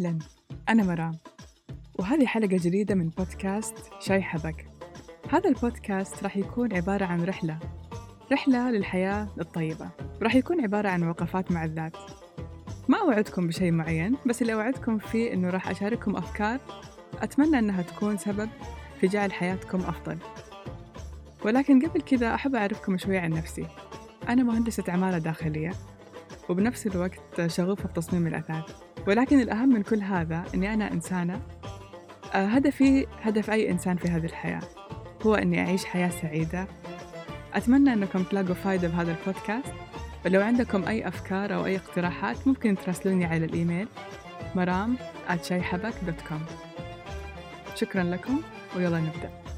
أهلا أنا مرام. وهذه حلقة جديدة من بودكاست شاي حبك. هذا البودكاست راح يكون عبارة عن رحلة. رحلة للحياة الطيبة. راح يكون عبارة عن وقفات مع الذات. ما أوعدكم بشيء معين بس اللي أوعدكم فيه إنه راح أشارككم أفكار أتمنى أنها تكون سبب في جعل حياتكم أفضل. ولكن قبل كذا أحب أعرفكم شوي عن نفسي. أنا مهندسة عمارة داخلية وبنفس الوقت شغوفة في تصميم الأثاث. ولكن الأهم من كل هذا أني أنا إنسانة آه، هدفي هدف أي إنسان في هذه الحياة هو أني أعيش حياة سعيدة. أتمنى أنكم تلاقوا فايدة بهذا البودكاست. ولو عندكم أي أفكار أو أي اقتراحات ممكن تراسلوني على الإيميل مرام شكرا لكم ويلا نبدأ.